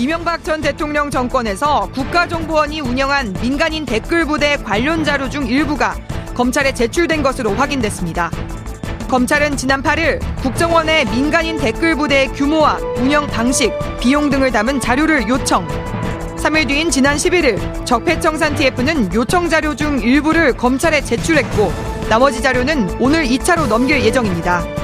이명박 전 대통령 정권에서 국가정보원이 운영한 민간인 댓글 부대 관련 자료 중 일부가 검찰에 제출된 것으로 확인됐습니다. 검찰은 지난 8일 국정원의 민간인 댓글 부대의 규모와 운영 방식, 비용 등을 담은 자료를 요청. 3일 뒤인 지난 11일 적폐청산 TF는 요청 자료 중 일부를 검찰에 제출했고 나머지 자료는 오늘 2차로 넘길 예정입니다.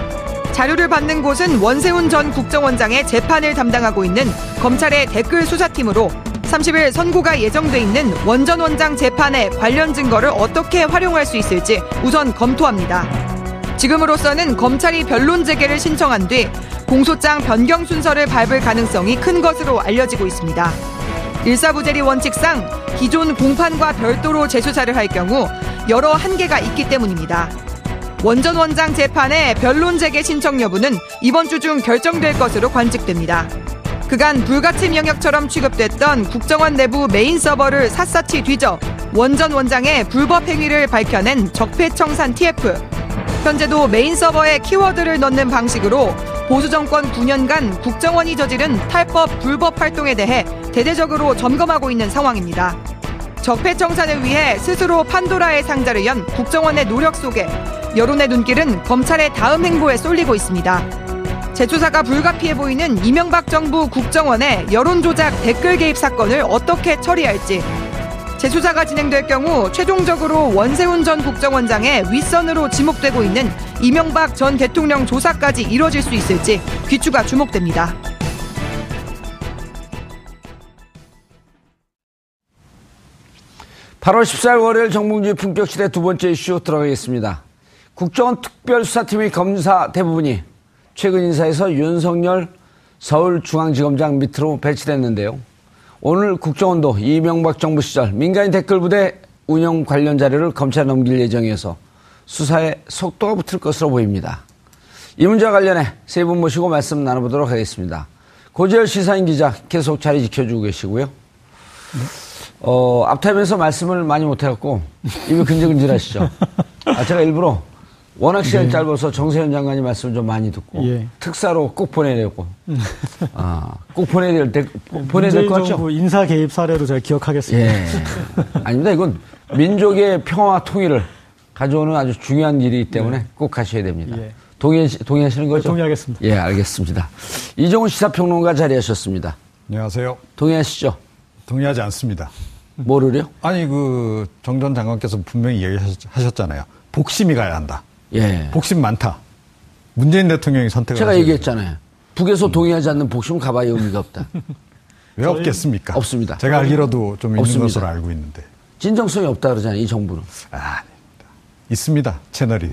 자료를 받는 곳은 원세훈 전 국정원장의 재판을 담당하고 있는 검찰의 댓글 수사팀으로 30일 선고가 예정돼 있는 원전 원장 재판에 관련 증거를 어떻게 활용할 수 있을지 우선 검토합니다. 지금으로서는 검찰이 변론 재개를 신청한 뒤 공소장 변경 순서를 밟을 가능성이 큰 것으로 알려지고 있습니다. 일사부재리 원칙상 기존 공판과 별도로 재수사를 할 경우 여러 한계가 있기 때문입니다. 원전 원장 재판의 변론 재개 신청 여부는 이번 주 중 결정될 것으로 관측됩니다. 그간 불가침 영역처럼 취급됐던 국정원 내부 메인 서버를 샅샅이 뒤져 원전 원장의 불법 행위를 밝혀낸 적폐청산 TF. 현재도 메인 서버에 키워드를 넣는 방식으로 보수 정권 9년간 국정원이 저지른 탈법 불법 활동에 대해 대대적으로 점검하고 있는 상황입니다. 적폐청산을 위해 스스로 판도라의 상자를 연 국정원의 노력 속에 여론의 눈길은 검찰의 다음 행보에 쏠리고 있습니다. 재조사가 불가피해 보이는 이명박 정부 국정원의 여론조작 댓글 개입 사건을 어떻게 처리할지 재수사가 진행될 경우 최종적으로 원세훈 전 국정원장의 윗선으로 지목되고 있는 이명박 전 대통령 조사까지 이뤄질 수 있을지 귀추가 주목됩니다. 8월 14일 월요일 정봉주의 품격시대 두 번째 이슈 들어가겠습니다. 국정원 특별수사팀의 검사 대부분이 최근 인사에서 윤석열 서울중앙지검장 밑으로 배치됐는데요. 오늘 국정원도 이명박 정부 시절 민간인 댓글 부대 운영 관련 자료를 검찰에 넘길 예정이어서 수사에 속도가 붙을 것으로 보입니다. 이 문제와 관련해 세 분 모시고 말씀 나눠보도록 하겠습니다. 고재열 시사인 기자 계속 자리 지켜주고 계시고요. 어, 앞타임에서 말씀을 많이 못해갖고 입이 근질근질하시죠. 아, 제가 일부러 워낙 시간이 네. 짧아서 정세현 장관이 말씀을 좀 많이 듣고 예. 특사로 꼭 보내려고 아, 꼭 보내야 될, 보내야 될 것 같죠? 인사 개입 사례로 제가 기억하겠습니다. 예. 아닙니다. 이건 민족의 평화 통일을 가져오는 아주 중요한 일이기 때문에 예. 꼭 가셔야 됩니다. 예. 동의, 동의하시는 거죠? 동의하겠습니다. 예, 알겠습니다. 이종훈 시사평론가 자리하셨습니다. 안녕하세요. 동의하시죠? 동의하지 않습니다. 뭐를요? 아니, 그, 정 전 장관께서 분명히 얘기하셨잖아요. 복심이 가야 한다. 예. 복심 많다. 문재인 대통령이 선택을 제가 얘기했잖아요. 북에서 동의하지 않는 복심은 가봐야 의미가 없다. 왜 없겠습니까? 없습니다. 제가 알기로도 좀 없습니다. 있는 것으로 알고 있는데. 진정성이 없다 그러잖아요, 이 정부는. 아, 있습니다. 채널이.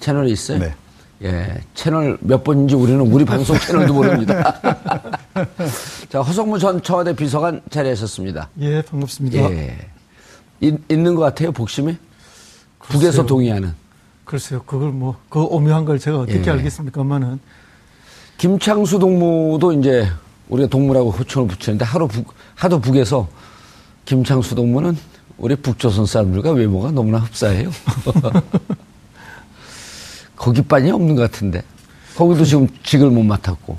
채널이 있어요? 네. 예, 채널 몇 번인지 우리는 우리 방송 채널도 모릅니다. 자, 허성무 전 청와대 비서관 자리하셨습니다. 예, 반갑습니다. 예. 있, 있는 것 같아요, 복심이? 글쎄요. 북에서 동의하는. 글쎄요, 그걸 뭐, 그 오묘한 걸 제가 어떻게 예. 알겠습니까만은. 김창수 동무도 이제 우리가 동무라고 호칭을 붙이는데 하루 북, 하도 북에서 김창수 동무는 우리 북조선 사람들과 외모가 너무나 흡사해요. 거기 반이 없는 것 같은데. 거기도 지금 직을 못 맡았고.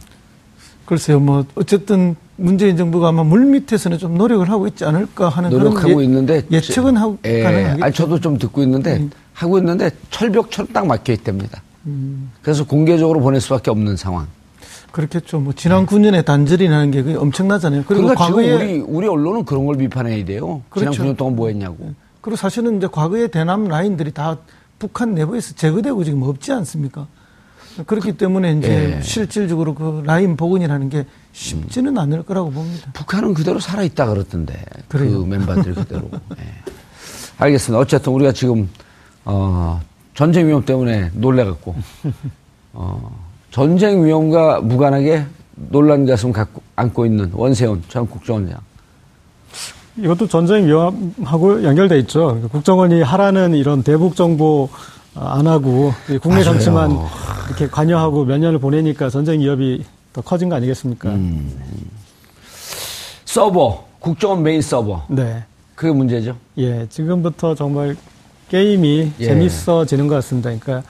글쎄요, 뭐 어쨌든 문재인 정부가 아마 물 밑에서는 좀 노력을 하고 있지 않을까 하는 노력하고 예, 있는데 예측은 하고 예, 가능하겠죠. 아니 저도 좀 듣고 있는데 음. 하고 있는데 철벽처럼 딱 막혀 있답니다. 음. 그래서 공개적으로 보낼 수밖에 없는 상황. 그렇겠죠. 뭐 지난 9년에 단절이라는 게 엄청나잖아요. 그리고 그러니까 과거에 우리 우리 언론은 그런 걸 비판해야 돼요. 그렇죠. 지난 9년 동안 뭐 했냐고. 네. 그리고 사실은 이제 과거의 대남 라인들이 다 북한 내부에서 제거되고 지금 없지 않습니까? 그렇기 때문에 이제 예. 실질적으로 그 라인 복원이라는 게 쉽지는 음. 않을 거라고 봅니다. 북한은 그대로 살아있다 그렇던데. 그 그래요. 그 멤버들 그대로. 예. 알겠습니다. 어쨌든 우리가 지금, 어, 전쟁 위험 때문에 놀래갖고, 어, 전쟁 위험과 무관하게 논란 가슴 갖고 안고 있는 원세훈 전 국정원장. 이것도 전쟁 위험하고 연결돼 있죠. 그러니까 국정원이 하라는 이런 대북 정보 안 하고 국내. 정치만 이렇게 관여하고 몇 년을 보내니까 전쟁 위협이 더 커진 거 아니겠습니까? 음. 서버 국정원 메인 서버. 네. 그게 문제죠. 예, 지금부터 정말 게임이 예. 재밌어지는 것 같습니다. 그러니까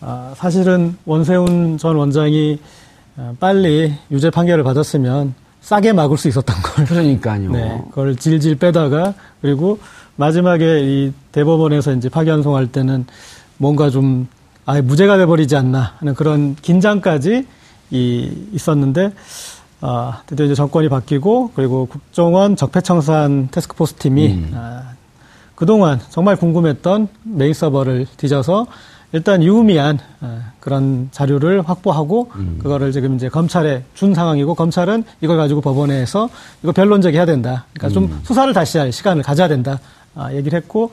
아, 사실은 원세훈 전 원장이 아, 빨리 유죄 판결을 받았으면 싸게 막을 수 있었던 걸. 그러니까요. 네, 그걸 질질 빼다가 그리고 마지막에 이 대법원에서 이제 파기환송할 때는 뭔가 좀 아예 무죄가 돼버리지 않나 하는 그런 긴장까지 이 있었는데 아, 드디어 이제 정권이 바뀌고 그리고 국정원 적폐청산 테스크포스 팀이 음. 아, 그동안 정말 궁금했던 메인 서버를 뒤져서 일단 유의미한 어, 그런 자료를 확보하고 음. 그거를 지금 이제 검찰에 준 상황이고 검찰은 이걸 가지고 법원에서 이거 변론적이해야 된다. 그러니까 음. 좀 수사를 다시 할 시간을 가져야 된다. 아, 얘기를 했고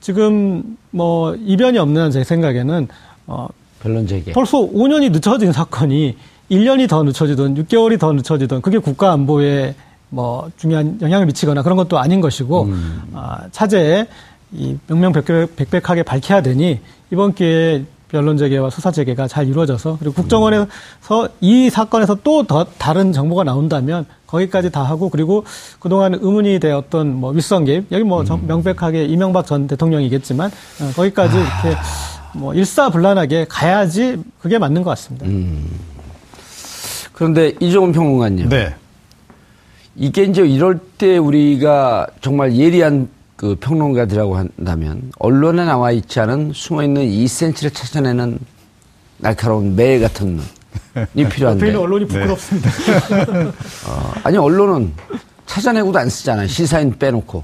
지금 뭐 이변이 없는 제 생각에는 어 변론 제기. 벌써 5년이 늦춰진 사건이 1년이 더 늦춰지든 6개월이 더 늦춰지든 그게 국가 안보에 뭐 중요한 영향을 미치거나 그런 것도 아닌 것이고 음. 아, 차제에 이 명명백백하게 밝혀야 되니 이번 기회에 변론 재개와 수사 재개가 잘 이루어져서 그리고 국정원에서 이 사건에서 또 더 다른 정보가 나온다면 거기까지 다 하고 그리고 그동안 의문이 되었던 뭐 윗선 개입 여기 뭐 음. 명백하게 이명박 전 대통령이겠지만 어, 거기까지 아. 이렇게 뭐 일사불란하게 가야지 그게 맞는 것 같습니다. 음. 그런데 이종훈 평론가님. 네. 이게 이제 이럴 때 우리가 정말 예리한 그 평론가들이라고 한다면 언론에 나와 있지 않은 숨어 있는 2cm를 찾아내는 날카로운 매 같은 눈이 필요한데. 저희는 언론이 부끄럽습니다. 네. 어, 아니 언론은 찾아내고도 안 쓰잖아요. 시사인 빼놓고.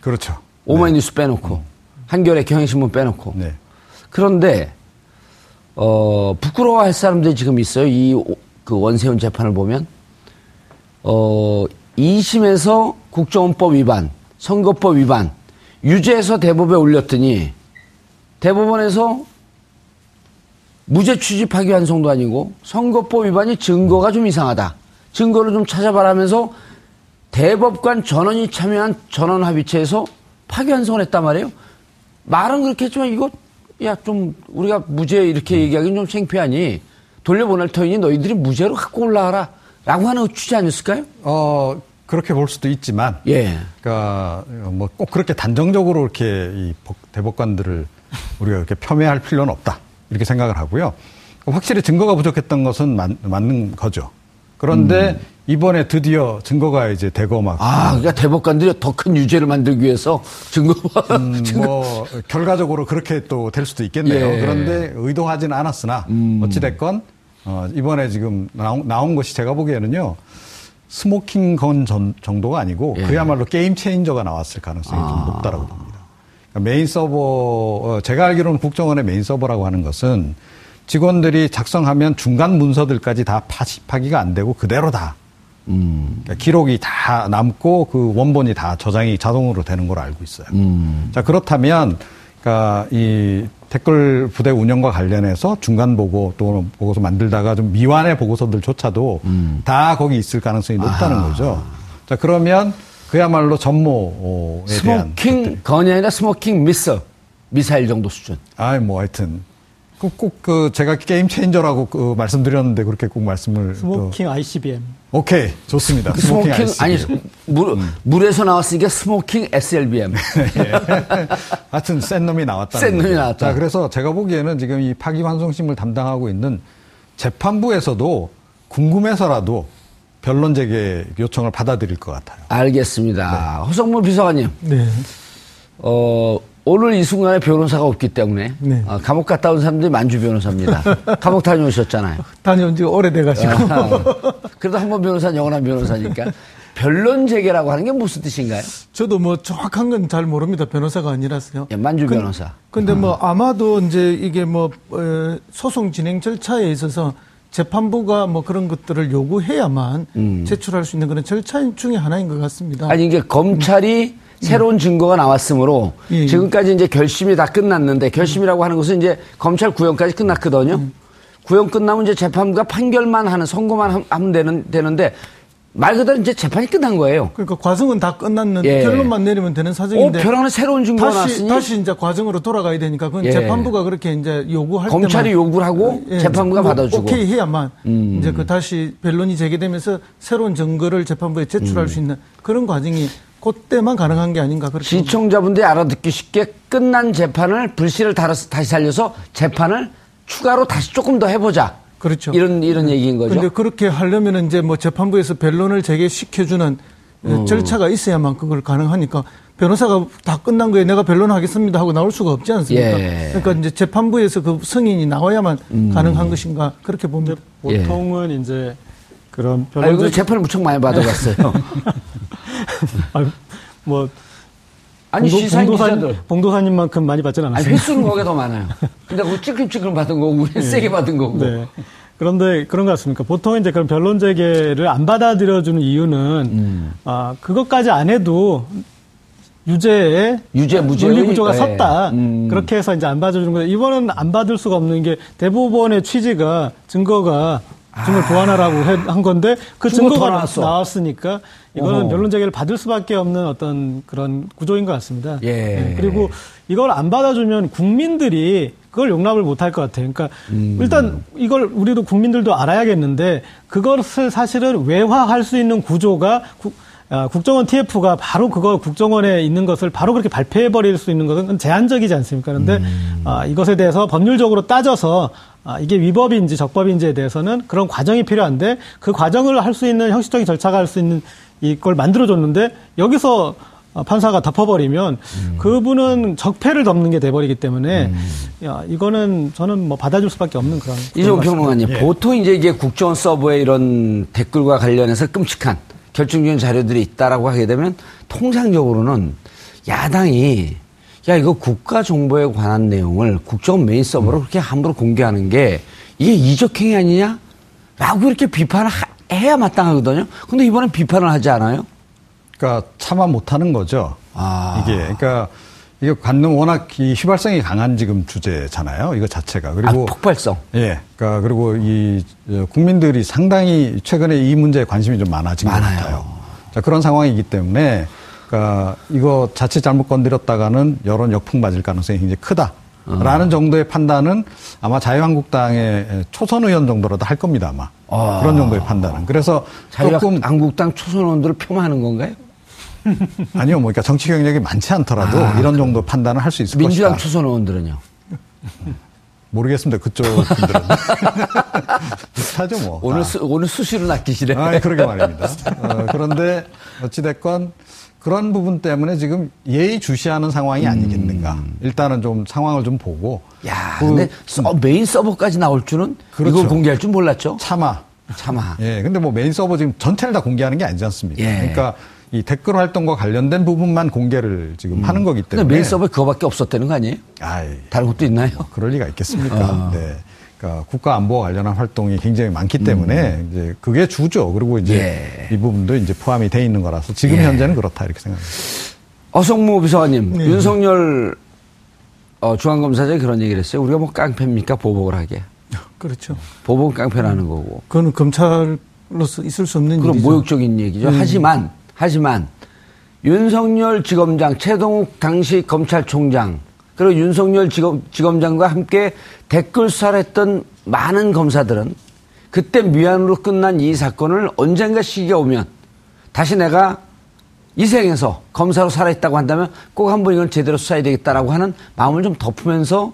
그렇죠. 오마이뉴스 네. 빼놓고 한겨레 경향신문 빼놓고. 네. 그런데 어, 부끄러워할 사람들이 지금 있어요. 이 그 원세훈 재판을 보면 어, 2심에서 국정원법 위반. 선거법 위반 유죄해서 대법에 올렸더니 대법원에서 무죄 취지 파기환송도 아니고 선거법 위반이 증거가 좀 이상하다. 증거를 좀 찾아봐라 하면서 대법관 전원이 참여한 전원 합의체에서 파기환송을 했단 말이에요. 말은 그렇게 했지만 이거 야 좀 우리가 무죄 이렇게 얘기하기는 좀 창피하니 돌려보낼 터이니 너희들이 무죄로 갖고 올라와라 라고 하는 취지 아니었을까요? 어, 그렇게 볼 수도 있지만, 예. 그러니까 뭐 꼭 그렇게 단정적으로 이렇게 이 대법관들을 우리가 이렇게 폄훼할 필요는 없다 이렇게 생각을 하고요. 확실히 증거가 부족했던 것은 맞, 는 거죠. 그런데 음. 이번에 드디어 증거가 이제 대거 막. 아, 그러니까 대법관들이 더 큰 유죄를 만들기 위해서 증거가. 음, 뭐, 결과적으로 그렇게 또 될 수도 있겠네요. 예. 그런데 의도하지는 않았으나, 음. 어찌됐건, 어, 이번에 지금 나온, 나온 것이 제가 보기에는요, smoking gun 정도가 아니고 예. 그야말로 game changer가 나왔을 가능성이 아. 좀 높다라고 봅니다. 그러니까 메인 서버 어, 제가 알기로는 국정원의 메인 서버라고 하는 것은 직원들이 작성하면 중간 문서들까지 다 파기가 안 되고 그대로 다 음. 그러니까 기록이 다 남고 그 원본이 다 저장이 자동으로 되는 걸로 알고 있어요. 음. 자 그렇다면 그러니까 이 댓글 부대 운영과 관련해서 중간 보고 또 보고서 만들다가 좀 미완의 보고서들조차도 음. 다 거기 있을 가능성이 높다는 아. 거죠. 자 그러면 그야말로 전모에 smoking 대한 gun이 아니라 smoking 미스 미사일 정도 수준. 아이 뭐 하여튼 꼭그 제가 game changer라고 그 말씀드렸는데 그렇게 꼭 말씀을 smoking 또. ICBM. 오케이 좋습니다. 그 smoking, smoking 아니 물 음. 물에서 나왔으니까 smoking SLBM. 예. 하여튼 센 놈이 나왔다. 센 놈이 나왔다. 자 그래서 제가 보기에는 지금 이 파기환송심을 담당하고 있는 재판부에서도 궁금해서라도 변론 제기 요청을 받아들일 것 같아요. 알겠습니다. 네. 허성무 비서관님. 네. 어, 오늘 이 순간에 변호사가 없기 때문에 네. 어, 감옥 갔다 온 사람들이 만주 변호사입니다. 감옥 다녀오셨잖아요. 다녀온 지 오래돼가지고. 그래도 한 번 변호사는 영원한 변호사니까. 변론 재개라고 하는 게 무슨 뜻인가요? 저도 뭐 정확한 건 잘 모릅니다. 변호사가 아니라서요. 예, 만주 변호사. 근데 뭐 아. 아마도 이제 이게 뭐 어, 소송 진행 절차에 있어서 재판부가 뭐 그런 것들을 요구해야만 음. 제출할 수 있는 그런 절차 중에 하나인 것 같습니다. 아니 이게 검찰이 음. 새로운 증거가 나왔으므로 예, 예. 지금까지 이제 결심이 다 끝났는데 결심이라고 하는 것은 이제 검찰 구형까지 끝났거든요. 음. 구형 끝나면 이제 재판부가 판결만 하는 선고만 하면 되는 되는데 말 그대로 이제 재판이 끝난 거예요. 그러니까 과정은 다 끝났는데 예. 결론만 내리면 되는 사정인데. 어, 변하는 새로운 증거가 다시, 나왔으니 다시 이제 과정으로 돌아가야 되니까 그건 예. 재판부가 그렇게 이제 요구할 검찰이 때만 요구를 하고 예. 재판부가 뭐 받아주고 오케이 해야만 음. 이제 그 다시 변론이 재개되면서 새로운 증거를 재판부에 제출할 음. 수 있는 그런 과정이 그때만 가능한 게 아닌가 그렇게 시청자분들이 알아듣기 쉽게 끝난 재판을 불씨를 달아서 다시 살려서 재판을 추가로 다시 조금 더 해보자. 그렇죠. 이런 이런 네. 얘기인 거죠. 근데 그렇게 하려면 이제 뭐 재판부에서 변론을 재개시켜주는 어. 절차가 있어야만 그걸 가능하니까 변호사가 다 끝난 거에 내가 변론하겠습니다 하고 나올 수가 없지 않습니까? 예. 그러니까 이제 재판부에서 그 승인이 나와야만 음. 가능한 것인가 그렇게 봅니다. 보통은 예. 이제 그런 변론 아, 재판을 무척 많이 받아봤어요. 아, 뭐 아니 봉도, 시사 봉도사, 봉도사님만큼 많이 받지는 않았어요. 아니 횟수는 거기에 더 많아요. 근데 그 찌끔찌끔 받은 거고 우리 네. 세게 받은 거고. 네. 그런데 그런 것 같습니까? 보통 이제 그런 변론 재개를 안 받아들여주는 이유는 음. 아 그것까지 안 해도 유죄에 유죄 무죄 논리 구조가 네. 섰다 음. 그렇게 해서 이제 안 받아주는 거예요. 이번은 안 받을 수가 없는 게 대법원의 취지가 증거가 증거를 보완하라고 한 건데 그 증거가 나왔으니까 이거는 변론 제기를 받을 수밖에 없는 어떤 그런 구조인 것 같습니다. 예. 네. 그리고 이걸 안 받아주면 국민들이 그걸 용납을 못 할 것 같아요. 그러니까 음. 일단 이걸 우리도 국민들도 알아야겠는데 그것을 사실은 외화할 수 있는 구조가 구, 아, 국정원 TF가 바로 그거 국정원에 있는 것을 바로 그렇게 발표해 버릴 수 있는 것은 제한적이지 않습니까? 그런데 음. 아, 이것에 대해서 법률적으로 따져서 아, 이게 위법인지 적법인지에 대해서는 그런 과정이 필요한데 그 과정을 할 수 있는 형식적인 절차가 할 수 있는 이걸 만들어줬는데 여기서 판사가 덮어버리면 음. 그분은 적폐를 덮는 게 돼버리기 때문에 음. 야 이거는 저는 뭐 받아줄 수밖에 없는 그런 이종 평론가님 예. 보통 이제 이게 국정원 서버에 이런 댓글과 관련해서 끔찍한 결정적인 자료들이 있다라고 하게 되면 통상적으로는 야당이 야 이거 국가 정보에 관한 내용을 국정원 메인 서버로 그렇게 함부로 공개하는 게 이게 이적행위 아니냐? 라고 이렇게 비판을 하, 해야 마땅하거든요. 근데 이번엔 비판을 하지 않아요? 그러니까 참아 못하는 거죠. 아. 이게 그러니까 이게 관능 워낙 이 휘발성이 강한 지금 주제잖아요. 이거 자체가 그리고 아, 폭발성. 예. 그러니까 그리고 이 국민들이 상당히 최근에 이 문제에 관심이 좀 많아진 많아요. 것 같아요. 자 그런 상황이기 때문에 그러니까 이거 자칫 잘못 건드렸다가는 여론 역풍 맞을 가능성이 굉장히 크다. 라는 어. 정도의 판단은 아마 자유한국당의 초선 의원 정도라도 할 겁니다 아마 어. 그런 정도의 판단은 그래서 조금 한국당 초선 의원들을 표만하는 건가요? 아니요, 뭐 그러니까 정치 경력이 많지 않더라도 아, 이런 정도 판단을 할 수 있을 민주당 것이다. 초선 의원들은요? 모르겠습니다. 그쪽 분들은. 비슷하죠, 뭐. 오늘, 수, 오늘 수시로 낚이시네. 아, 그러게 말입니다. 어, 그런데 어찌 됐건 그런 부분 때문에 지금 예의 주시하는 상황이 아니겠는가. 음. 일단은 좀 상황을 좀 보고. 야, 그, 근데 서, 메인 서버까지 나올 줄은 그렇죠. 이걸 공개할 줄 몰랐죠. 차마. 차마. 예, 근데 뭐 메인 서버 지금 전체를 다 공개하는 게 아니지 않습니까? 예. 그러니까 이 댓글 활동과 관련된 부분만 공개를 지금 음. 하는 거기 때문에. 메인 서버에 그거밖에 없었다는 거 아니에요? 아이, 다른 것도 있나요? 그럴 리가 있겠습니까? 어. 네. 그러니까 국가 안보와 관련한 활동이 굉장히 많기 때문에 음. 이제 그게 주죠. 그리고 이제 예. 이 부분도 이제 포함이 돼 있는 거라서 지금 예. 현재는 그렇다 이렇게 생각합니다. 어성무 비서관님, 네. 윤석열 어, 중앙검사장이 그런 얘기를 했어요. 우리가 뭐 깡패입니까? 보복을 하게. 그렇죠. 보복은 깡패라는 거고. 그거는 검찰로서 있을 수 없는 그런 일이죠. 모욕적인 얘기죠. 음. 하지만 하지만 윤석열 지검장, 최동욱 당시 검찰총장, 그리고 윤석열 지검, 지검장과 함께 댓글 수사를 했던 많은 검사들은 그때 미안으로 끝난 이 사건을 언젠가 시기가 오면 다시 내가 이 생에서 검사로 살아있다고 한다면 꼭 한번 이건 제대로 수사해야 되겠다라고 하는 마음을 좀 덮으면서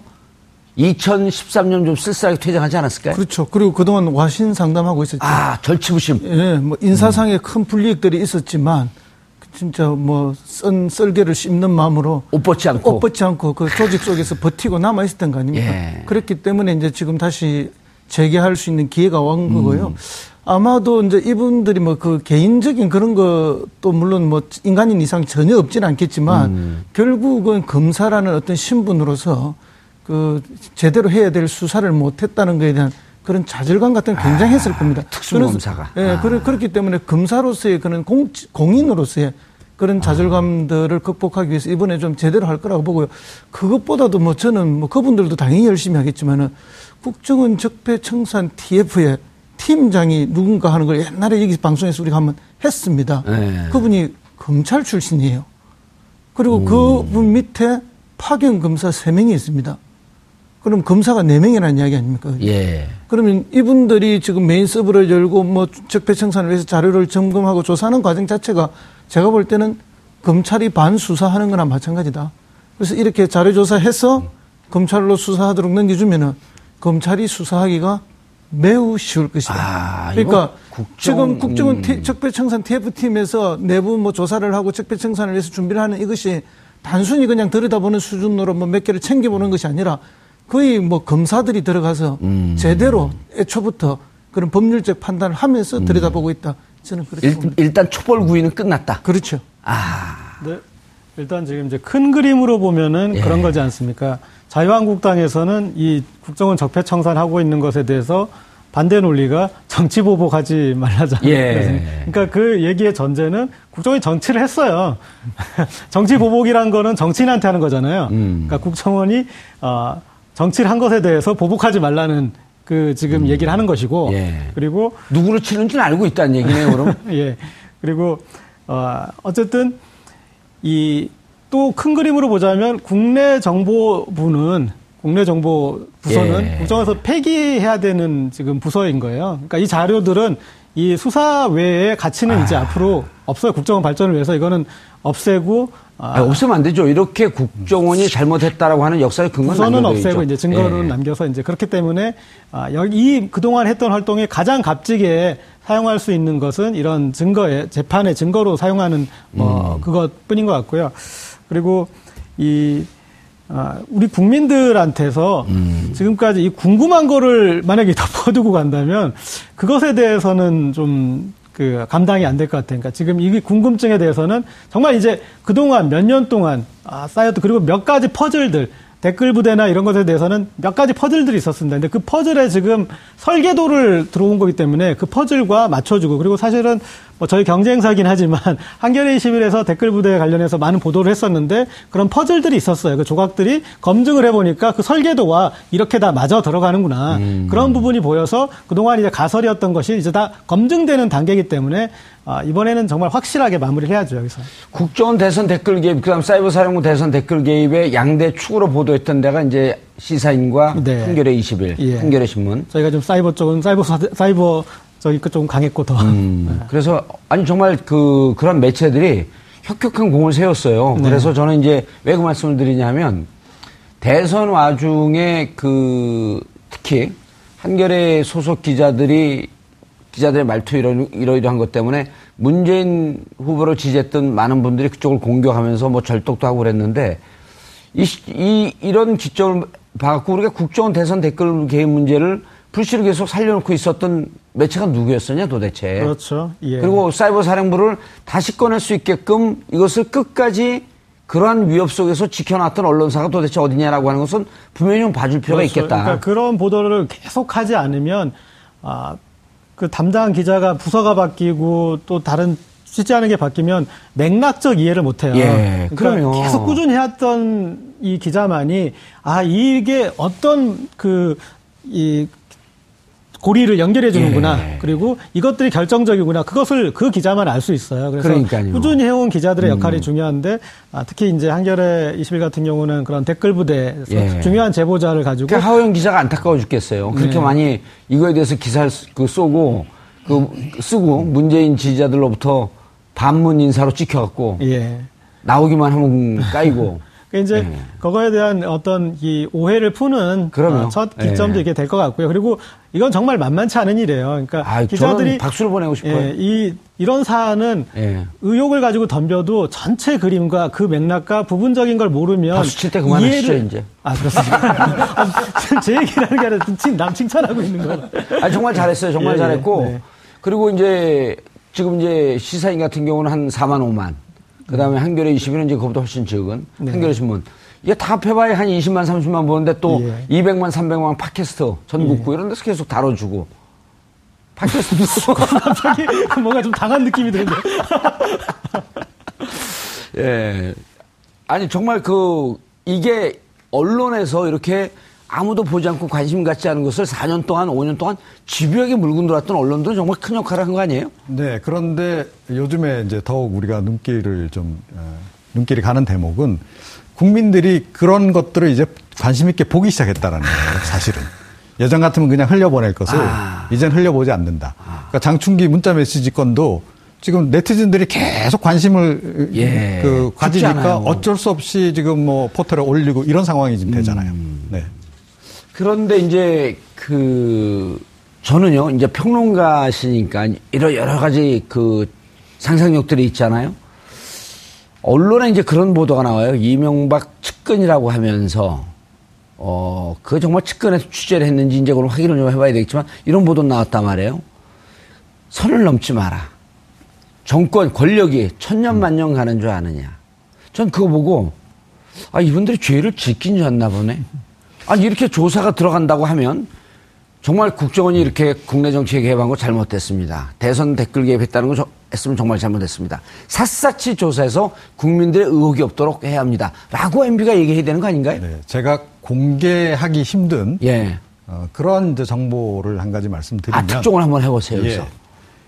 2013년 좀 쓸쓸하게 퇴장하지 않았을까요? 그렇죠. 그리고 그동안 와신 상담하고 있었죠. 아, 절치부심. 예, 뭐 인사상의 음. 큰 불이익들이 있었지만 진짜 뭐썬 썰개를 씹는 마음으로 옷 벗지 않고 옷 벗지 않고 그 조직 속에서 버티고 남아 있었던 거 아닙니까? 예. 그렇기 때문에 이제 지금 다시 재개할 수 있는 기회가 온 거고요. 음. 아마도 이제 이분들이 뭐 그 개인적인 그런 것도 물론 뭐 인간인 이상 전혀 없지는 않겠지만 음. 결국은 검사라는 어떤 신분으로서 그 제대로 해야 될 수사를 못했다는 것에 대한 그런 좌절감 같은 게 굉장했을 아, 겁니다. 특수검사가. 예, 아. 그렇기 때문에 검사로서의 그런 공, 공인으로서의 그런 좌절감들을 아. 극복하기 위해서 이번에 좀 제대로 할 거라고 보고요. 그것보다도 뭐 저는 뭐 그분들도 당연히 열심히 하겠지만은 국정원 적폐청산 TF에 팀장이 누군가 하는 걸 옛날에 여기 방송에서 우리가 한번 했습니다. 네. 그분이 검찰 출신이에요. 그리고 음. 그분 밑에 파견 검사 3명이 있습니다. 그럼 검사가 4명이라는 이야기 아닙니까? 예. 그러면 이분들이 지금 메인 서브를 열고 뭐 적폐 청산을 위해서 자료를 점검하고 조사하는 과정 자체가 제가 볼 때는 검찰이 반수사하는 거나 마찬가지다. 그래서 이렇게 자료 조사해서 검찰로 수사하도록 넘겨주면은 검찰이 수사하기가 매우 쉬울 것이다. 아, 그러니까 국정, 지금 국정원 음. 적폐청산 TF팀에서 내부 뭐 조사를 하고 적폐청산을 위해서 준비를 하는 이것이 단순히 그냥 들여다보는 수준으로 뭐 몇 개를 챙겨보는 것이 아니라 거의 뭐 검사들이 들어가서 음. 제대로 애초부터 그런 법률적 판단을 하면서 음. 들여다보고 있다. 저는 그렇게 일, 봅니다. 일단 초벌 구이는 끝났다. 그렇죠. 아. 네. 일단 지금 이제 큰 그림으로 보면은 예. 그런 거지 않습니까? 자유한국당에서는 이 국정원 적폐 청산하고 있는 것에 대해서 반대 논리가 정치 보복하지 말라잖아요. 예. 그러니까 그 얘기의 전제는 국정원이 정치를 했어요. 정치 보복이란 거는 정치인한테 하는 거잖아요. 음. 그러니까 국정원이 어, 정치를 한 것에 대해서 보복하지 말라는 그 지금 음. 얘기를 하는 것이고 예. 그리고 누구를 치는지는 알고 있다는 얘기네요, 그럼. 예. 그리고 어, 어쨌든 이 또 큰 그림으로 보자면 국내 정보부는 국내 정보 부서는 예. 국정원에서 폐기해야 되는 지금 부서인 거예요. 그러니까 이 자료들은 이 수사 외에 가치는 아. 이제 앞으로 없어요. 국정원 발전을 위해서 이거는 없애고 아, 없으면 안 되죠. 이렇게 국정원이 잘못했다라고 하는 역사의 근거는 우선은 없애고 이제 증거를 예. 남겨서 이제 그렇기 때문에 아, 여기 그동안 했던 활동에 가장 값지게 사용할 수 있는 것은 이런 증거에 재판의 증거로 사용하는 뭐 음. 그것뿐인 것 같고요. 그리고 이 아, 우리 국민들한테서 음. 지금까지 이 궁금한 거를 만약에 덮어두고 간다면 그것에 대해서는 좀 그 감당이 안 될 것 같아요. 그러니까 지금 이 궁금증에 대해서는 정말 이제 그동안 몇 년 동안 아, 쌓였던 그리고 몇 가지 퍼즐들 댓글 부대나 이런 것에 대해서는 몇 가지 퍼즐들이 있었습니다. 근데 그 퍼즐에 지금 설계도를 들어온 거기 때문에 그 퍼즐과 맞춰주고 그리고 사실은 뭐 저희 경쟁사긴 하지만 한겨레 21에서 댓글 부대에 관련해서 많은 보도를 했었는데 그런 퍼즐들이 있었어요. 그 조각들이 검증을 해보니까 그 설계도와 이렇게 다 맞아 들어가는구나. 음. 그런 부분이 보여서 그동안 이제 가설이었던 것이 이제 다 검증되는 단계이기 때문에 아, 이번에는 정말 확실하게 마무리를 해야죠, 여기서. 국정원 대선 댓글 개입, 그 다음 사이버 사령부 대선 댓글 개입의 양대 축으로 보도했던 데가 이제 시사인과 네. 한겨레 20일, 예. 한겨레 신문. 저희가 좀 사이버 쪽은 사이버, 사이버 저기 그좀 강했고 더. 음, 네. 그래서, 아니, 정말 그, 그런 매체들이 혁혁한 공을 세웠어요. 네. 그래서 저는 이제 왜 그 말씀을 드리냐면, 대선 와중에 그, 특히 한겨레 소속 기자들이 기자들의 말투 이러, 이러이러한 것 때문에 문재인 후보를 지지했던 많은 분들이 그쪽을 공격하면서 뭐 절독도 하고 그랬는데 이, 이 이런 기점을 봐갖고 우리가 국정원 대선 댓글 개입 문제를 불씨를 계속 살려놓고 있었던 매체가 누구였었냐 도대체. 그렇죠. 예. 그리고 사이버 사령부를 다시 꺼낼 수 있게끔 이것을 끝까지 그러한 위협 속에서 지켜놨던 언론사가 도대체 어디냐라고 하는 것은 분명히 좀 봐줄 필요가 그렇죠. 있겠다. 그러니까 그런 보도를 계속하지 않으면 아, 그 담당 기자가 부서가 바뀌고 또 다른 않은 게 바뀌면 맥락적 이해를 못 해요. 예, 그러니까 계속 꾸준히 해왔던 이 기자만이 아 이게 어떤 그 이 고리를 연결해 주는구나. 예. 그리고 이것들이 결정적이구나. 그것을 그 기자만 알 수 있어요. 그래서 그러니까요. 꾸준히 해온 기자들의 역할이 음. 중요한데 아, 특히 이제 한겨레 20일 같은 경우는 그런 댓글 부대에서 예. 중요한 제보자를 가지고 그 하호영 기자가 안타까워 죽겠어요. 그렇게 네. 많이 이거에 대해서 기사를 그 쏘고 그 쓰고 문재인 지지자들로부터 반문 인사로 찍혀갖고 예. 나오기만 하면 까이고 그러니까 이제 네. 그거에 대한 어떤 이 오해를 푸는 어, 첫 기점도 네. 이게 될 것 같고요. 그리고 이건 정말 만만치 않은 일이에요. 그러니까 아, 기자들이 박수를 보내고 싶어요. 예, 이 이런 사안은 예. 의혹을 가지고 덤벼도 전체 그림과 그 맥락과 부분적인 걸 모르면 박수 칠때 그만하시죠 이해를... 이제. 아 그렇습니다. 아, 제 얘기라는 게 아니라 남 칭찬하고 있는 거. 아 정말 잘했어요. 정말 예, 예, 잘했고 네. 그리고 이제 지금 이제 시사인 같은 경우는 한 4만 5만. 그 다음에 한겨레 20일은 이제 그것보다 훨씬 적은 네. 한겨레 신문. 이게 다 합해봐야 한 20만, 30만 보는데 또 예. 200만, 300만 팟캐스트 전국구 예. 이런 데서 계속 다뤄주고. 팟캐스트. 갑자기 뭔가 좀 당한 느낌이 드는데. 예. 아니, 정말 그, 이게 언론에서 이렇게 아무도 보지 않고 관심 갖지 않은 것을 4년 동안, 5년 동안 집요하게 물고 놀았던 언론들은 정말 큰 역할을 한 거 아니에요? 네, 그런데 요즘에 이제 더욱 우리가 눈길을 좀, 어, 눈길이 가는 대목은 국민들이 그런 것들을 이제 관심 있게 보기 시작했다라는 거예요, 사실은. 예전 같으면 그냥 흘려보낼 것을 아. 이젠 흘려보지 않는다. 그러니까 장충기 문자 메시지 건도 지금 네티즌들이 계속 관심을 예. 그 가지니까 어쩔 수 없이 지금 뭐 포털에 올리고 이런 상황이 지금 되잖아요. 음. 네. 그런데 이제 그 저는요 이제 평론가시니까 이런 여러 가지 그 상상력들이 있잖아요. 언론에 이제 그런 보도가 나와요. 이명박 측근이라고 하면서 어, 그 정말 측근에서 취재를 했는지 이제 그걸 확인을 좀 해봐야 되겠지만 이런 보도 나왔단 말이에요. 선을 넘지 마라. 정권, 권력이 천년 만년 가는 줄 아느냐. 전 그거 보고 아, 이분들이 죄를 짓긴 졌나 보네. 아니 이렇게 조사가 들어간다고 하면 정말 국정원이 이렇게 국내 정치에 개입한 거 잘못됐습니다. 대선 댓글 개입했다는 거 했으면 정말 잘못됐습니다. 샅샅이 조사해서 국민들의 의혹이 없도록 해야 합니다. 라고 MB가 얘기해야 되는 거 아닌가요? 네, 제가 공개하기 힘든 예. 어, 그런 정보를 한 가지 말씀드리면 아, 특종을 한번 해보세요. 예.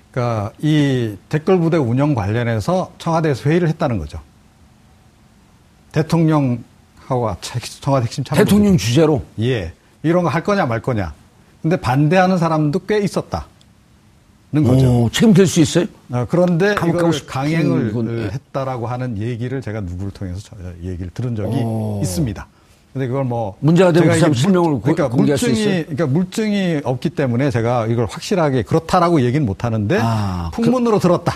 그러니까 이 댓글 부대 운영 관련해서 청와대에서 회의를 했다는 거죠. 대통령 하고 청와대 핵심 참모 대통령 주제로 예 이런 거 할 거냐 말 거냐 근데 반대하는 사람도 꽤 있었다. 는 거죠. 오, 책임질 수 있어요? 어, 그런데 이걸 강행을 건, 했다라고 하는 얘기를 제가 누구를 통해서 얘기를 들은 적이 오. 있습니다. 근데 그걸 뭐 문제가 되면 그 실명을 그러니까 물증이 그러니까 물증이 없기 때문에 제가 이걸 확실하게 그렇다라고 얘기는 못 하는데 아, 풍문으로 그, 들었다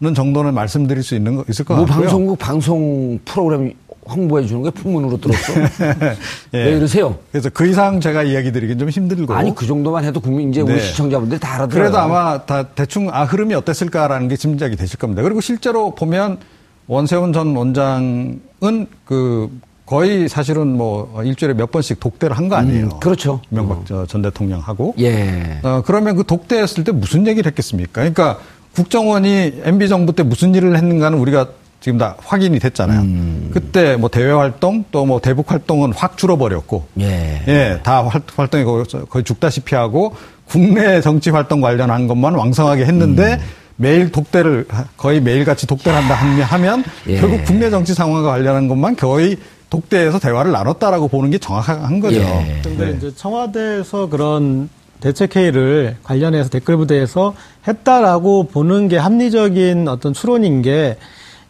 는 정도는 말씀드릴 수 있는 거 있을 것 뭐 같고요. 방송국 방송 프로그램 홍보해 주는 게 풍문으로 들었어. 예. 왜 이러세요? 그래서 그 이상 제가 이야기 드리긴 좀 힘들고. 아니, 그 정도만 해도 국민, 이제 네. 우리 시청자분들이 다 알아들어요. 그래도 아마 다 대충, 아, 흐름이 어땠을까라는 게 짐작이 되실 겁니다. 그리고 실제로 보면 원세훈 전 원장은 그 거의 사실은 뭐 일주일에 몇 번씩 독대를 한 거 아니에요. 음, 그렇죠. 명박 어. 전 대통령하고. 예. 어, 그러면 그 독대했을 때 무슨 얘기를 했겠습니까? 그러니까 국정원이 MB 정부 때 무슨 일을 했는가는 우리가 지금 다 확인이 됐잖아요. 음. 그때 뭐 대외 활동 또 뭐 대북 활동은 확 줄어버렸고, 예, 예 다 활동이 거의 죽다시피 하고 국내 정치 활동 관련한 것만 왕성하게 했는데 음. 매일 독대를 거의 매일 같이 독대를 한다 하면 예. 결국 국내 정치 상황과 관련한 것만 거의 독대에서 대화를 나눴다라고 보는 게 정확한 거죠. 예. 근데 네. 이제 청와대에서 그런 대책 회의를 관련해서 댓글 부대에서 했다라고 보는 게 합리적인 어떤 추론인 게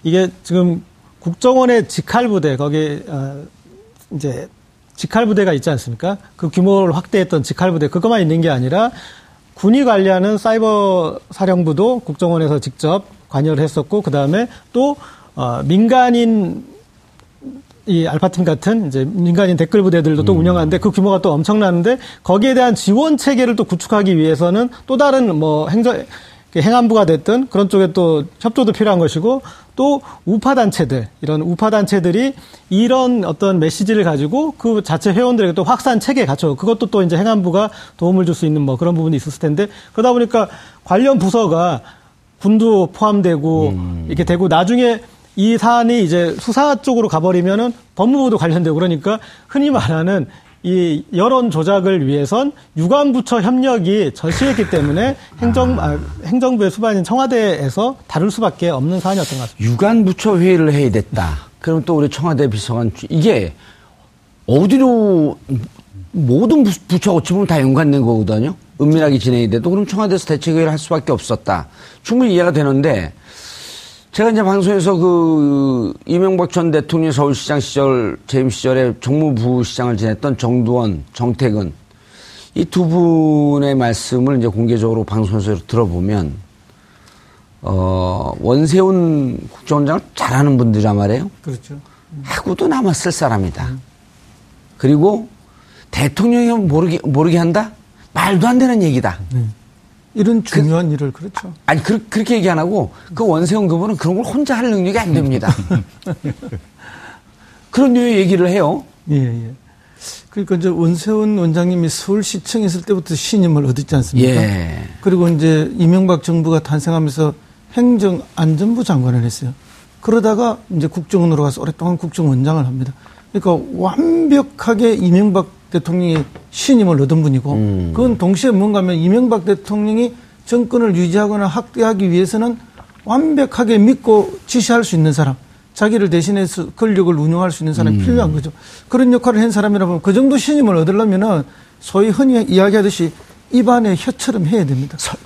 이게 지금 국정원의 직할 부대 거기 어, 이제 직할 부대가 있지 않습니까? 그 규모를 확대했던 직할 부대 그것만 있는 게 아니라 군이 관리하는 사이버 사령부도 국정원에서 직접 관여를 했었고 그 다음에 또 어, 민간인 이 알파팀 같은 이제 민간인 댓글 부대들도 음. 또 운영하는데 그 규모가 또 엄청나는데 거기에 대한 지원 체계를 또 구축하기 위해서는 또 다른 뭐 행정 행안부가 됐든 그런 쪽에 또 협조도 필요한 것이고 또 우파 단체들 이런 우파 단체들이 이런 어떤 메시지를 가지고 그 자체 회원들에게 또 확산 체계 갖춰 그것도 또 이제 행안부가 도움을 줄 수 있는 뭐 그런 부분이 있었을 텐데 그러다 보니까 관련 부서가 군도 포함되고 음. 이렇게 되고 나중에 이 사안이 이제 수사 쪽으로 가버리면은 법무부도 관련되고 그러니까 흔히 말하는 이 여론 조작을 위해선 유관부처 협력이 절실했기 때문에 행정 아, 행정부의 수반인 청와대에서 다룰 수밖에 없는 사안이었던 것 같습니다. 유관부처 회의를 해야 됐다. 그럼 또 우리 청와대 비서관 이게 어디로 모든 부처 어찌 보면 다 연관된 거거든요. 은밀하게 진행이 돼도 그럼 청와대에서 대책회의를 할 수밖에 없었다. 충분히 이해가 되는데 제가 이제 방송에서 그 이명박 전 대통령 서울시장 시절 재임 시절에 정무부 시장을 지냈던 정두원, 정태근 이 두 분의 말씀을 이제 공개적으로 방송에서 들어보면 어 원세훈 국정원장을 잘하는 분들이란 말이에요. 그렇죠. 하고도 남았을 사람이다. 그리고 대통령이 모르게 모르게 한다? 말도 안 되는 얘기다. 네. 이런 중요한 그, 일을 그렇죠. 아니 그, 렇게 얘기 안 하고 그 원세훈 그분은 그런 걸 혼자 할 능력이 안 됩니다. 그런 류의 얘기를 해요. 예, 예. 그러니까 이제 원세훈 원장님이 서울시청 에 있을 때부터 신임을 얻었지 않습니까? 예. 그리고 이제 이명박 정부가 탄생하면서 행정안전부 장관을 했어요. 그러다가 이제 국정원으로 가서 오랫동안 국정원장을 합니다. 그러니까 완벽하게 이명박 대통령이 신임을 얻은 분이고 음. 그건 동시에 뭔가 하면 이명박 대통령이 정권을 유지하거나 확대하기 위해서는 완벽하게 믿고 지시할 수 있는 사람, 자기를 대신해서 권력을 운영할 수 있는 사람이 음. 필요한 거죠. 그런 역할을 한 사람이라면 그 정도 신임을 얻으려면은 소위 흔히 이야기하듯이 입안에 혀처럼 해야 됩니다. 서,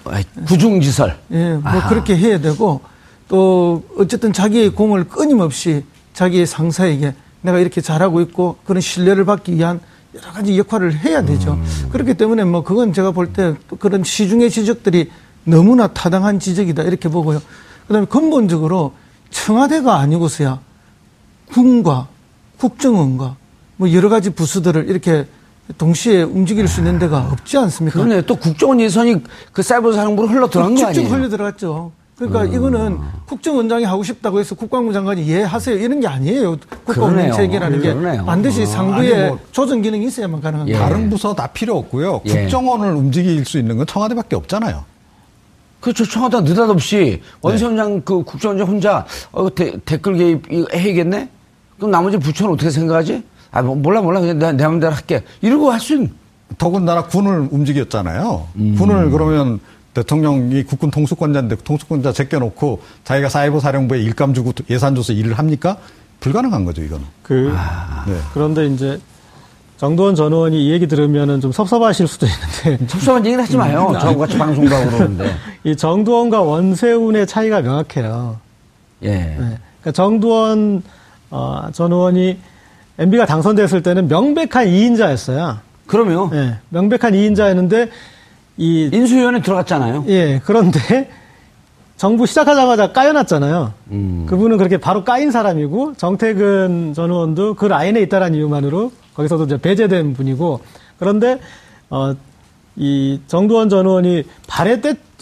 구중지설. 예, 뭐 아하. 그렇게 해야 되고 또 어쨌든 자기의 공을 끊임없이 자기의 상사에게 내가 이렇게 잘하고 있고 그런 신뢰를 받기 위한 여러 가지 역할을 해야 되죠. 음. 그렇기 때문에 뭐 그건 제가 볼 때 그런 시중의 지적들이 너무나 타당한 지적이다 이렇게 보고요. 그다음에 근본적으로 청와대가 아니고서야 군과 국정원과 뭐 여러 가지 부수들을 이렇게 동시에 움직일 수 있는 데가 없지 않습니까? 그러네. 또 국정원 예산이 그 사이버 사령부로 흘러 들어간 거 아니에요? 직접 흘러 들어갔죠. 그러니까 음. 이거는 국정원장이 하고 싶다고 해서 국방부 장관이 예 하세요 이런 게 아니에요. 국방부 체계라는 게 그러네요. 반드시 어. 상부에 뭐 조정 기능이 있어야만 가능한 거예요. 다른 부서 다 필요 없고요. 예. 국정원을 움직일 수 있는 건 청와대밖에 없잖아요. 그렇죠. 청와대 느닷없이 원세훈장 네. 그 국정원장 혼자 어, 데, 댓글 개입 해야겠네? 그럼 나머지 부처는 어떻게 생각하지? 아, 뭐, 몰라, 몰라. 그냥 내, 내 마음대로 할게. 이러고 할 수 있는. 더군다나 군을 움직였잖아요. 음. 군을 그러면 대통령이 국군 통수권자인데 통수권자 제껴놓고 자기가 사이버 사령부에 일감 주고 예산 줘서 일을 합니까? 불가능한 거죠, 이거는. 그, 아. 네. 그런데 이제 정도원 전 의원이 이 얘기 들으면은 좀 섭섭하실 수도 있는데. 섭섭한 얘기는 하지 마요. 음. 저하고 같이 방송도 하고 그러는데. 이 정두원과 원세훈의 차이가 명확해요. 예. 네. 그러니까 정두원 어, 전 의원이 MB가 당선됐을 때는 명백한 2인자였어요. 그럼요. 예. 명백한 2인자였는데 이 인수위원회 들어갔잖아요. 예. 그런데 정부 시작하자마자 까여놨잖아요. 음. 그분은 그렇게 바로 까인 사람이고 정태근 전 의원도 그 라인에 있다라는 이유만으로 거기서도 이제 배제된 분이고 그런데 어, 이 정두원 전 의원이 발의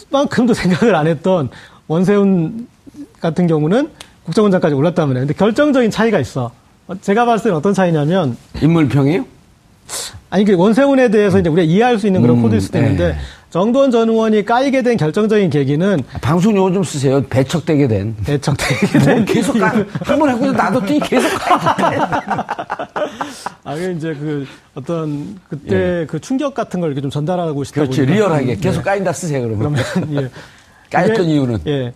때만큼도 생각을 안 했던 원세훈 같은 경우는 국정원장까지 올랐다면 해. 근데 결정적인 차이가 있어. 제가 봤을 때는 어떤 차이냐면 인물평이에요? 아니 그 원세훈에 대해서 이제 우리가 이해할 수 있는 그런 음, 코드일 수도 있는데 네. 정도원 전 의원이 까이게 된 결정적인 계기는 방송 용어 좀 쓰세요. 배척되게 된. 배척되게 된. 계속 까. 한번 하고 놔뒀더니 계속 까. 아, 그 이제 그 어떤 그때 예. 그 충격 같은 걸 이렇게 좀 전달하고 싶다 그렇지. 보니까. 리얼하게 계속 네. 까인다 쓰세요. 그러면. 그러면 예. 까였던 이유는. 예.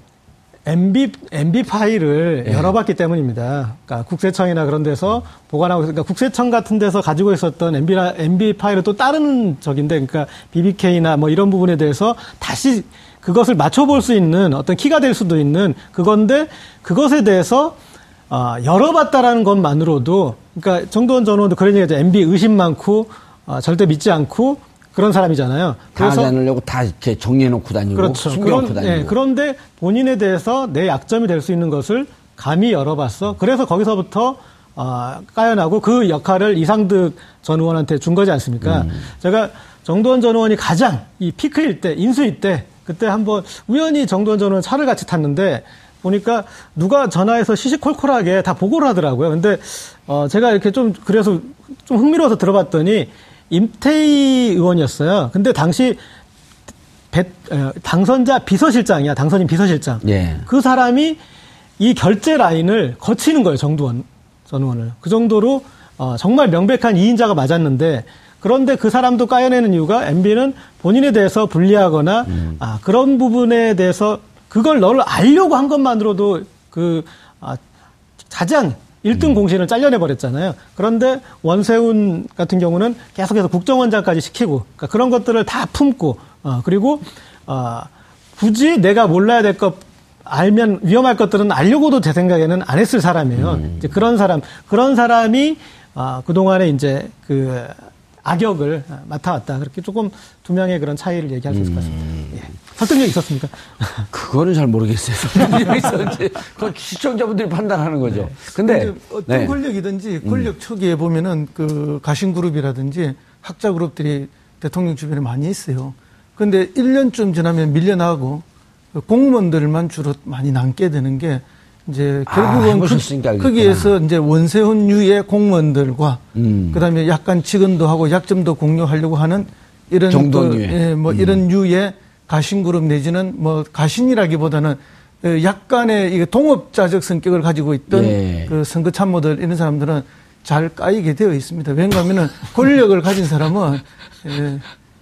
MB, MB 파일을 예. 열어봤기 때문입니다. 그러니까 국세청이나 그런 데서 보관하고, 그러니까 국세청 같은 데서 가지고 있었던 MB, MB 파일을 또 다른 적인데, 그러니까 BBK나 뭐 이런 부분에 대해서 다시 그것을 맞춰볼 수 있는 어떤 키가 될 수도 있는 그건데, 그것에 대해서 어, 열어봤다라는 것만으로도, 그러니까 정도원 전 의원도 그런 얘기죠. MB 의심 많고, 어, 절대 믿지 않고, 그런 사람이잖아요. 그래서 다니려고 다 이렇게 정리해놓고 다니고 그렇죠. 숨겨놓고 다니고. 네, 그런데 본인에 대해서 내 약점이 될 수 있는 것을 감히 열어봤어. 그래서 거기서부터 어, 까여나고 그 역할을 이상득 전 의원한테 준 거지 않습니까? 음. 제가 정도원 전 의원이 가장 이 피크일 때, 인수일 때, 그때 한번 우연히 정도원 전 의원 차를 같이 탔는데 보니까 누가 전화해서 시시콜콜하게 다 보고를 하더라고요. 근데 어, 제가 이렇게 좀 그래서 좀 흥미로워서 들어봤더니 임태희 의원이었어요. 근데 당시 배, 어, 당선자 비서실장이야. 당선인 비서실장. 예. 그 사람이 이 결제 라인을 거치는 거예요. 정두원 전 의원을. 그 정도로 어, 정말 명백한 이인자가 맞았는데 그런데 그 사람도 까여내는 이유가 MB는 본인에 대해서 불리하거나 음. 아, 그런 부분에 대해서 그걸 너를 알려고 한 것만으로도 그 아, 가장 1등 음. 공신을 잘려내 버렸잖아요. 그런데 원세훈 같은 경우는 계속해서 국정원장까지 시키고 그러니까 그런 것들을 다 품고 어, 그리고 어, 굳이 내가 몰라야 될 것 알면 위험할 것들은 알려고도 제 생각에는 안 했을 사람이에요. 음. 이제 그런 사람, 그런 사람이 아, 그동안에 이제 그 악역을 맡아왔다. 그렇게 조금 두 명의 그런 차이를 얘기할 수 있을 것 같습니다. 음. 예. 설득력 있었습니까? 그거는 잘 모르겠어요. 그건 시청자분들이 판단하는 거죠. 네. 근데, 근데 어떤 네. 권력이든지 권력 음. 초기에 보면은 그 가신그룹이라든지 학자 그룹들이 대통령 주변에 많이 있어요. 근데 1년쯤 지나면 밀려나고 공무원들만 주로 많이 남게 되는 게 이제 아, 결국은 아, 그, 거기에서 이제 원세훈 유의 공무원들과 음. 그다음에 약간 직언도 하고 약점도 공유하려고 하는 이런 그, 예, 뭐 음. 이런 유의 가신그룹 내지는 뭐 가신이라기보다는 어, 약간의 이게 동업자적 성격을 가지고 있던 예. 그 선거 참모들 이런 사람들은 잘 까이게 되어 있습니다. 왜냐하면은 권력을 가진 사람은 예,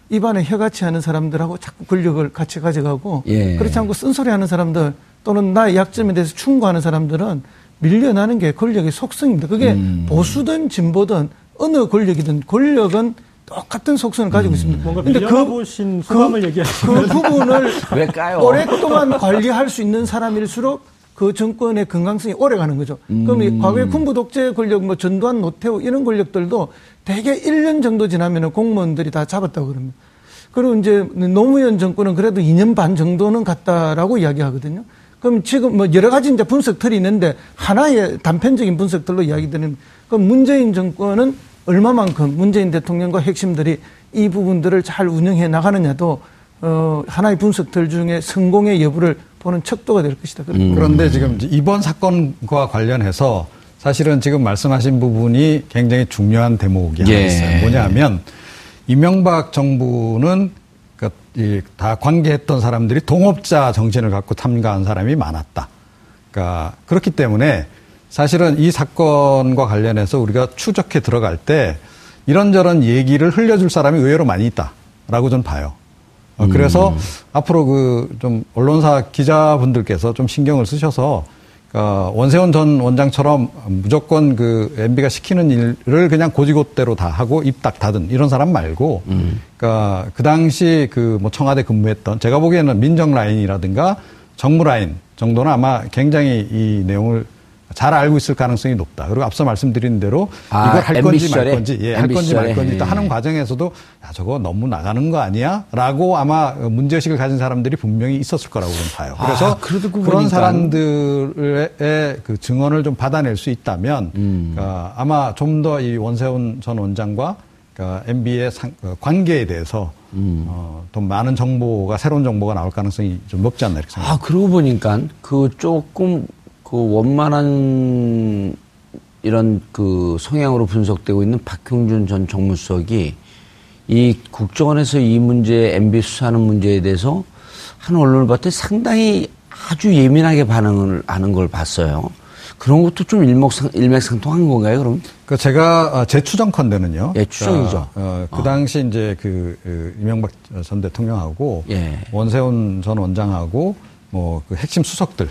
입안에 혀같이 하는 사람들하고 자꾸 권력을 같이 가져가고 예. 그렇지 않고 쓴소리 하는 사람들 또는 나의 약점에 대해서 충고하는 사람들은 밀려나는 게 권력의 속성입니다. 그게 음. 보수든 진보든 어느 권력이든 권력은 똑같은 속성을 가지고 음. 있습니다. 뭔가 근데 그 보신 소감을 그, 얘기하시는 그 부분을 오랫동안 관리할 수 있는 사람일수록 그 정권의 건강성이 오래 가는 거죠. 음. 그럼 과거에 군부 독재 권력, 뭐 전두환, 노태우 이런 권력들도 대개 1년 정도 지나면 공무원들이 다 잡았다고 그럽니다. 그리고 이제 노무현 정권은 그래도 2년 반 정도는 갔다라고 이야기하거든요. 그럼 지금 뭐 여러 가지 이제 분석틀이 있는데 하나의 단편적인 분석들로 이야기되는 그럼 문재인 정권은 얼마만큼 문재인 대통령과 핵심들이 이 부분들을 잘 운영해 나가느냐도 어, 하나의 분석들 중에 성공의 여부를 보는 척도가 될 것이다. 음. 그런데 지금 이번 사건과 관련해서 사실은 지금 말씀하신 부분이 굉장히 중요한 대목이 하나 예. 있어요. 뭐냐 하면 이명박 정부는 다 관계했던 사람들이 동업자 정신을 갖고 참가한 사람이 많았다. 그러니까 그렇기 때문에 사실은 이 사건과 관련해서 우리가 추적해 들어갈 때 이런저런 얘기를 흘려줄 사람이 의외로 많이 있다라고 저는 봐요. 어, 그래서 음. 앞으로 그 좀 언론사 기자분들께서 좀 신경을 쓰셔서 어, 원세훈 전 원장처럼 무조건 그 MB가 시키는 일을 그냥 고지고대로 다 하고 입 딱 닫은 이런 사람 말고, 음. 그러니까 그 당시 그 뭐 청와대 근무했던 제가 보기에는 민정 라인이라든가 정무 라인 정도는 아마 굉장히 이 내용을 잘 알고 있을 가능성이 높다. 그리고 앞서 말씀드린 대로 아, 이걸 할 건지 말 건지, 예, 할 건지 말 건지 또 하는 과정에서도 야, 저거 너무 나가는 거 아니야? 라고 아마 문제의식을 가진 사람들이 분명히 있었을 거라고 저는 봐요. 아, 그래서 아, 그런 보니까. 사람들의 그 증언을 좀 받아낼 수 있다면 음. 어, 아마 좀 더 이 원세훈 전 원장과 그러니까 MB의 상, 어, 관계에 대해서 음. 어, 더 많은 정보가 새로운 정보가 나올 가능성이 좀 높지 않나 이렇게 생각합니다. 아 그러고 보니까 그 조금 그 원만한 이런 그 성향으로 분석되고 있는 박형준 전 정무수석이 이 국정원에서 이 문제, MB 수사하는 문제에 대해서 한 언론을 봤더니 상당히 아주 예민하게 반응을 하는 걸 봤어요. 그런 것도 좀 일목상, 일맥상통한 건가요, 그럼? 그 제가 어, 제 추정컨대는요. 예, 추정이죠. 그, 어, 그 어. 당시 이제 그, 그 이명박 전 대통령하고 예. 원세훈 전 원장하고 뭐 그 핵심 수석들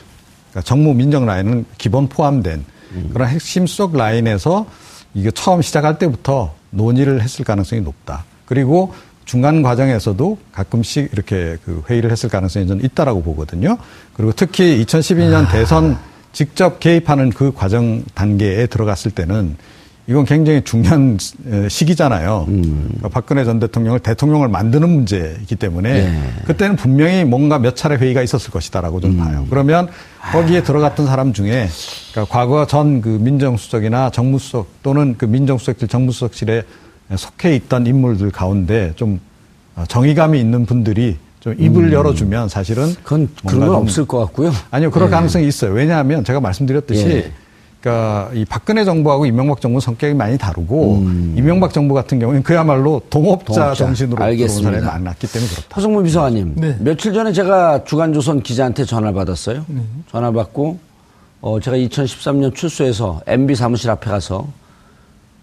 그러니까 정무 민정 라인은 기본 포함된 음. 그런 핵심 수석 라인에서 이게 처음 시작할 때부터 논의를 했을 가능성이 높다. 그리고 중간 과정에서도 가끔씩 이렇게 그 회의를 했을 가능성이 저는 있다라고 보거든요. 그리고 특히 2012년 아. 대선 직접 개입하는 그 과정 단계에 들어갔을 때는 이건 굉장히 중요한 시기잖아요. 음. 그러니까 박근혜 전 대통령을 대통령을 만드는 문제이기 때문에 예. 그때는 분명히 뭔가 몇 차례 회의가 있었을 것이다라고 저는 음. 봐요. 그러면 거기에 들어갔던 사람 중에 그러니까 과거 전 그 민정수석이나 정무수석 또는 그 민정수석실 정무수석실에 속해 있던 인물들 가운데 좀 정의감이 있는 분들이 좀 입을 음. 열어주면 사실은 그건 그런 건 없을 것 같고요. 아니요, 그럴 예. 가능성이 있어요. 왜냐하면 제가 말씀드렸듯이 예. 그러니까 이 박근혜 정부하고 이명박 정부 성격이 많이 다르고 음. 이명박 정부 같은 경우는 그야말로 동업자, 동업자. 정신으로 알겠습니다. 들어온 사람이 많았기 때문에 그렇다. 허성문 비서관님, 네. 며칠 전에 제가 주간조선 기자한테 전화를 받았어요. 네. 전화 받고 어 제가 2013년 출소해서 MB 사무실 앞에 가서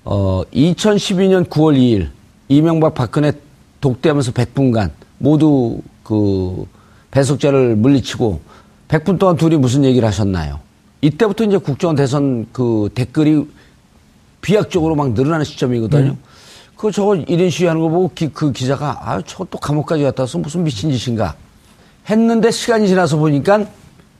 어 2012년 9월 2일 이명박 박근혜 독대하면서 100분간 모두 그 배석자를 물리치고 100분 동안 둘이 무슨 얘기를 하셨나요? 이때부터 이제 국정원 대선 그 댓글이 비약적으로 막 늘어나는 시점이거든요. 네. 그 저거 1인 시위하는 거 보고 기, 그 기자가 아, 저거 또 감옥까지 갔다 와서 무슨 미친 짓인가 했는데 시간이 지나서 보니까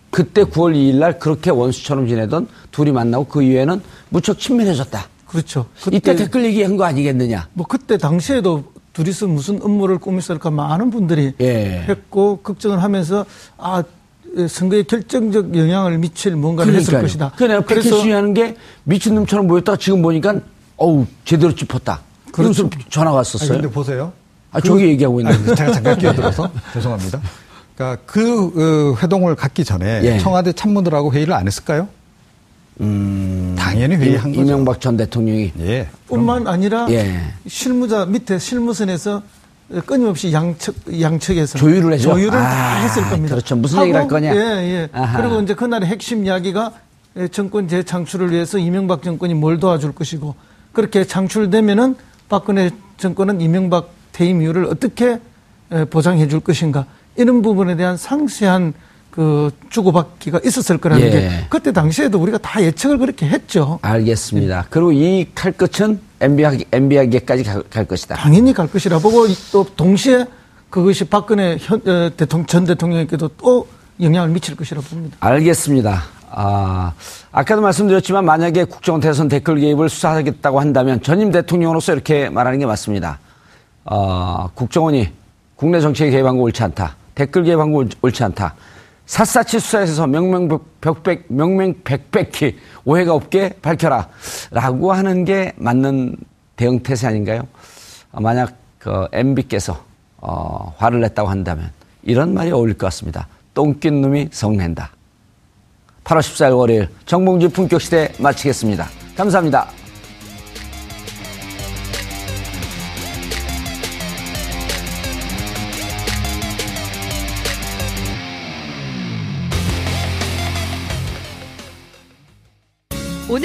그때 9월 2일 날 그렇게 원수처럼 지내던 둘이 만나고 그 이후에는 무척 친밀해졌다. 그렇죠. 이때 댓글 얘기한 거 아니겠느냐? 뭐 그때 당시에도 둘이서 무슨 음모를 꾸몄을까 많은 분들이 예. 했고 걱정을 하면서 아 선거에 결정적 영향을 미칠 뭔가를 그러니까요. 했을 것이다. 그 내가 패키지 하는 게 미친 놈처럼 보였다가 지금 보니까 어우 제대로 짚었다. 그래서 전화 아니, 왔었어요. 근데 보세요. 아, 저기 얘기하고 있는데. 아니, 제가 잠깐 끼어들어서 죄송합니다. 그러니까 그 어, 회동을 갖기 전에 예. 청와대 참모들하고 회의를 안 했을까요? 음, 당연히 회의한 거죠. 이명박 전 대통령이 예. 뿐만 아니라 예. 실무자 밑에 실무선에서 끊임없이 양측 양측에서 조율을 해줘? 조율을 아, 다 했을 겁니다. 그렇죠. 무슨 얘기를 할 거냐? 예, 예. 아하. 그리고 이제 그날의 핵심 이야기가 정권 재창출을 위해서 이명박 정권이 뭘 도와줄 것이고 그렇게 창출되면은 박근혜 정권은 이명박 퇴임 이후를 어떻게 보장해 줄 것인가 이런 부분에 대한 상세한 그 주고받기가 있었을 거라는 예. 게 그때 당시에도 우리가 다 예측을 그렇게 했죠. 알겠습니다. 그리고 이 칼끝은 MB하게, MB하게까지 갈, 갈 것이다. 당연히 갈 것이라 보고 또 동시에 그것이 박근혜 현, 어, 대통령, 전 대통령에게도 또 영향을 미칠 것이라 봅니다. 알겠습니다. 아, 아까도 말씀드렸지만 만약에 국정 대선 댓글 개입을 수사하겠다고 한다면 전임 대통령으로서 이렇게 말하는 게 맞습니다. 어, 국정원이 국내 정치에 개입한 거 옳지 않다. 댓글 개입한 거 옳- 옳지 않다. 샅샅이 수사해서 명명백백, 명명백백히 오해가 없게 밝혀라. 라고 하는 게 맞는 대응 태세 아닌가요? 어, 만약 그 MB께서 어, 화를 냈다고 한다면 이런 말이 어울릴 것 같습니다. 똥낀 놈이 성낸다. 8월 14일 월요일 정봉주 품격시대 마치겠습니다. 감사합니다.